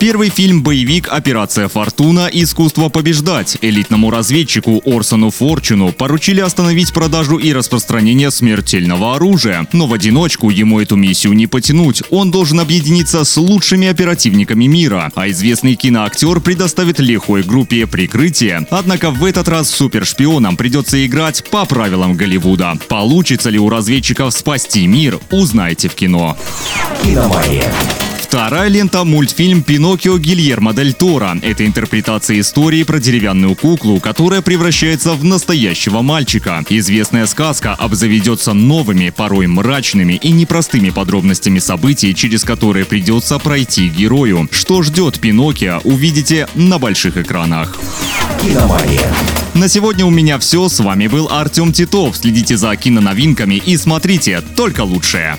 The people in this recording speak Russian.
Первый фильм-боевик «Операция Фортуна. Искусство побеждать» элитному разведчику Орсону Форчуну поручили остановить продажу и распространение смертельного оружия. Но в одиночку ему эту миссию не потянуть. Он должен объединиться с лучшими оперативниками мира, а известный киноактер предоставит лихой группе прикрытие. Однако в этот раз супершпионам придется играть по правилам Голливуда. Получится ли у разведчиков спасти мир, узнаете в кино. «Киномания». Вторая лента – мультфильм «Пиноккио» Гильермо Дель Торо. Это интерпретация истории про деревянную куклу, которая превращается в настоящего мальчика. Известная сказка обзаведется новыми, порой мрачными и непростыми подробностями событий, через которые придется пройти герою. Что ждет Пиноккио, увидите на больших экранах. «Киномания». На сегодня у меня все. С вами был Артем Титов. Следите за киноновинками и смотрите только лучшее.